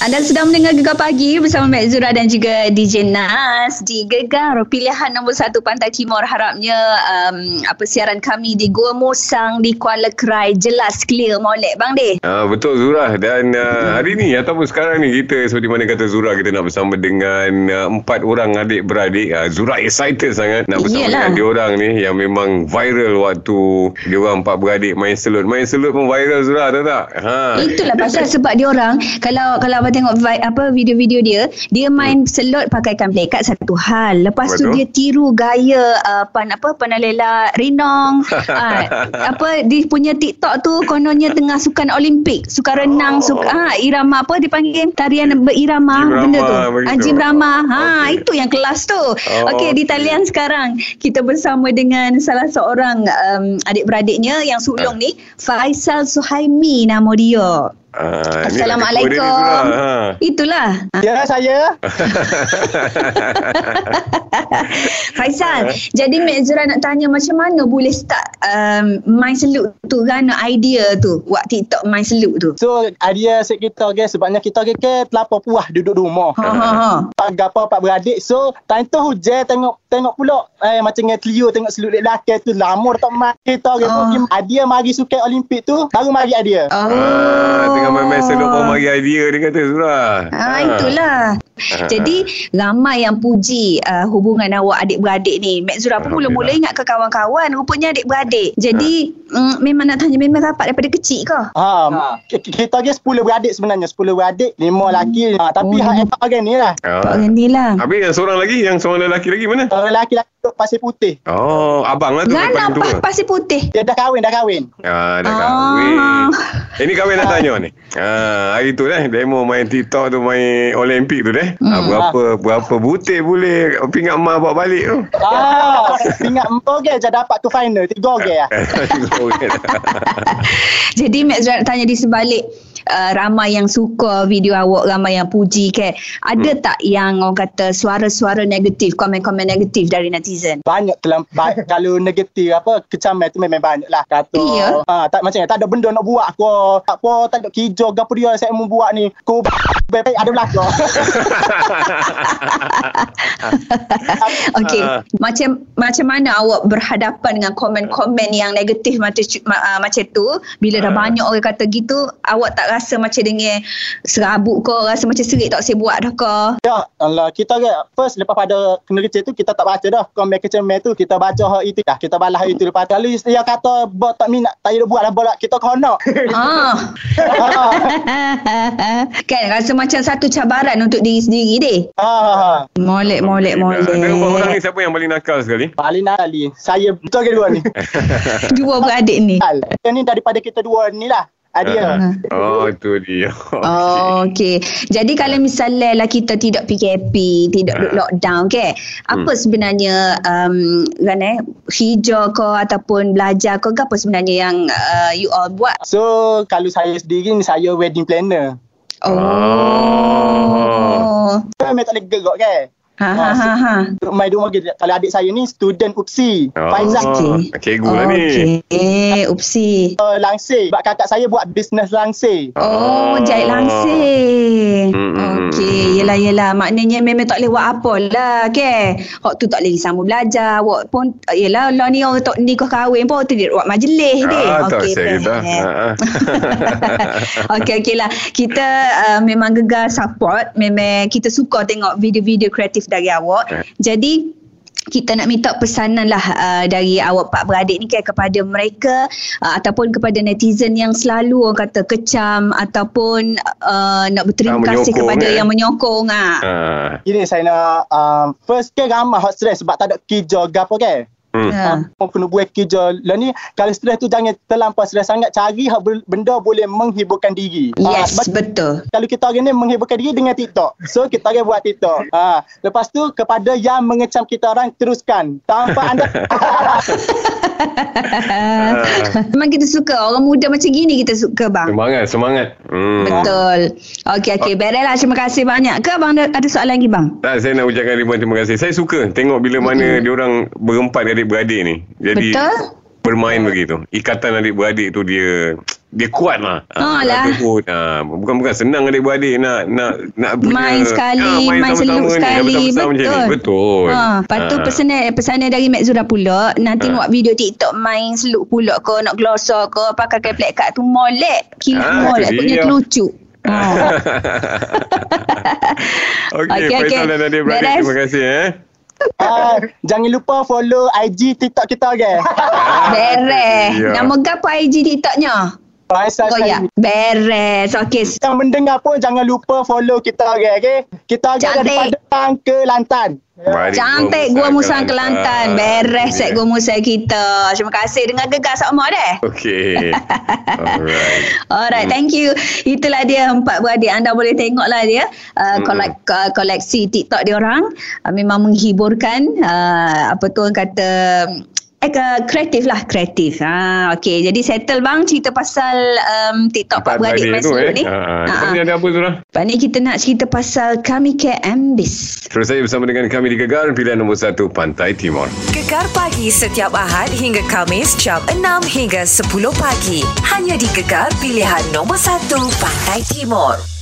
Anda sedang mendengar Gegar Pagi bersama Mek Zura dan juga DJ Nas di Gegar. Pilihan nombor satu Pantai Timur harapnya um, apa siaran kami di Gua Musang di Kuala Krai jelas clear molek Bang De. Ah, betul Zura. Dan uh, hari ni ataupun sekarang ni kita seperti mana kata Zura kita nak bersama dengan uh, empat orang adik beradik uh, Zura excited sangat nak bersama Yelah. dengan diorang ni yang memang viral waktu diorang empat beradik main selut. Main selut pun viral Zura tahu tak? Ha. Itulah pasal sebab dia orang kalau kalau abang tengok vi- apa video-video dia dia main selot pakaikan plekat satu hal lepas tu Betul. dia tiru gaya uh, pan apa panalela rinong uh, apa dia punya TikTok tu kononnya tengah sukan Olimpik sukan renang Oh. suka ha, irama apa dipanggil tarian berirama Jim benda tu begitu. ah, Rama ha Okey. itu yang kelas tu Oh, okey di talian sekarang kita bersama dengan salah seorang um, adik-beradiknya yang sulung Ah. ni Faisal Suhaimi nama dia Ah, ni Assalamualaikum. Zura. Ha. Itulah. Ya saya Faisal, jadi Mek Zura nak tanya macam mana boleh start um, main selut tu kan idea tu buat TikTok main selut tu. So idea set kita okay, Sebabnya kita okay, ke Terlampau puas duduk di rumah Ha ha ha. Pak gapa pak beradik So time tu hujan tengok Tengok pula eh, Macam dengan Clio Tengok seluruh lelaki tu Lama tak main Kita okay, Oh. pergi Idea mari sukan Olimpik tu Baru mari idea Oh. Ah, tengah main-main selut pun bagi idea dia kata Zura Ah, itulah. Jadi ramai yang puji uh, hubungan awak adik-beradik ni. Mek Zura pun mula-mula ingat ke kawan-kawan rupanya adik-beradik. Jadi mm, memang nak tanya memang rapat daripada kecil ke? Ha, ki- Kita okay, 10 beradik sebenarnya 10 beradik 5 lelaki ha, Tapi Oh, hak etak orang ni lah Ah. Pak Gandhi lah. Habis yang seorang lagi Yang seorang lelaki lagi mana? Orang lelaki-lelaki duduk pasir putih Oh, abang lah tu yang Rana paling tua. pa- pasir putih. Dia dah kahwin Dah kahwin Ah, dah Ah. kahwin. Eh, ni kahwin nak tanya ni. Ah, hari tu dah demo main TikTok tu main Olimpik tu dah. Ah, Hmm. berapa berapa butir boleh pingat mak bawa balik tu. Ah, Ingat empok ke je dapat tu final Tiga ke lah Jadi Mek Zura nak tanya di sebalik uh, ramai yang suka video awak, ramai yang puji ke. Ada Hmm. tak yang orang kata suara-suara negatif, komen-komen negatif dari netizen? banyak ba- kalau negatif apa kecaman tu memang banyak lah kata Iya. ha, tak macam tak ada benda nak buat aku tak apa tak ada kijo gapo dia saya mau buat ni ku baik ada belaka Okey, Ah. macam macam mana awak berhadapan dengan komen-komen yang negatif macam ma- uh, macam tu bila dah Ah. banyak orang kata gitu, awak tak rasa macam dengan serabut ke, rasa macam serik tak saya buat dah ke? ya Allah kita ke first lepas pada kena kecil tu kita tak baca dah komen kecaman tu kita baca hak itu dah kita balas itu lepas tu kalau dia kata buat tak minat tak payah buat lah bola kita kena ah. kan rasa macam satu cabaran untuk diri sendiri deh. ha, Molek, molek, molek. Ada orang ni siapa yang paling nakal sekali? paling nakali saya betul ke dua ni Dua beradik ni. Ni daripada kita dua ni lah Adia Oh, itu dia. Oh, okey. Jadi kalau misalnya lah kita tidak PKP, tidak duduk lockdown, okay? Apa sebenarnya um, kan eh, hijau ke ataupun belajar ke, ke apa sebenarnya yang uh, you all buat? So kalau saya sendiri ni saya wedding planner. Oh. Saya memang tak boleh gerak kan. Ha ha ha ha. Main rumah kita. Kalau adik saya ni student UPSI. Oh, Faizal Okey. cikgu lah ni. Okey, upsi. uh, langsir. Sebab kakak saya buat bisnes langsir. Oh, jahit langsir. Hmm, hmm, hmm, Okey, yelah yelah. Maknanya memang tak boleh buat apa lah, ke? Hak tu tak boleh sambung belajar. Awak pun, yelah, lah ni orang tak nikah kahwin pun, tu dia buat majlis deh. Ah, tak dah. faham. Ah, ah. Okey, okey lah. Kita uh, memang gegar support. Memang kita suka tengok video-video kreatif dari awak. Jadi, kita nak minta pesanan lah uh, dari awak pak beradik ni kan kepada mereka uh, ataupun kepada netizen yang selalu orang kata kecam ataupun uh, nak berterima Ah, kasih kepada eh. yang menyokong ah. Ah. Ini saya nak um, first ke ramah hot stress sebab tak ada kerja gapo kan. Hmm. Ha. Ha. kena buat kerja. Lah ni kalau stres tu jangan terlampau stres sangat. Cari benda boleh menghiburkan diri. Ah, Yes, sebab betul. kalau kita hari ni menghiburkan diri dengan TikTok. So kita akan buat TikTok. Ha. Lepas tu kepada yang mengecam kita orang teruskan. Tanpa anda Memang kita suka orang muda macam gini kita suka bang. Semangat, semangat. Hmm. Betul. Okey okey, bereslah. Terima kasih banyak. Ke bang ada, soalan lagi bang? Tak, saya nak ucapkan ribuan terima kasih. Saya suka tengok bila mana diorang berempat adik-beradik ni. Jadi Betul. bermain begitu. Ikatan adik-beradik tu dia dia kuat lah. Oh lah. Tersebut. Ah, bukan bukan senang adik-beradik nak nak nak Main sekali, main seluk sama-sama ni, sekali. macam ni. Betul. Betul. Ha, lepas tu Ah. pesanan pesanan dari Mek Zura pula nak tengok video TikTok main seluk pula ke nak glosa ke pakai kaplek kat tu molek. Kilat Ah, molek punya dia. terlucu. Ha. Okey, okay, Faisal okey. dan adik-beradik Beres. terima kasih eh. Ah, jangan lupa follow IG TikTok kita ke. Beres. Nama gapo IG TikToknya? Faisal Oh ya. Beres. Okey. Yang mendengar pun jangan lupa follow kita ke. Okay? Kita ke Cantik. dari Padang ke Lantan. Mari Cantik Gua Musang Kelantan. Beres set Gua Musang. Kita. Terima kasih dengan gegar sama deh. Okey. Alright. Alright, thank you. Itulah dia empat beradik. Anda boleh tengoklah dia uh, Hmm. kolek, uh, koleksi TikTok dia orang. Uh, memang menghiburkan. Uh, apa tu orang kata eh ke- kreatif lah kreatif ha okey jadi settle bang cerita pasal um, TikTok empat beradik tu Mesut eh. ni Ha, Ha, ha. ni ada apa Zura? Lepas ni kita nak cerita pasal kami ke Ambis Terus saja bersama dengan kami di Gegar pilihan nombor 1 Pantai Timur. Gegar pagi setiap Ahad hingga Kamis jam 6 hingga 10 pagi. Hanya di Gegar pilihan nombor 1 Pantai Timur.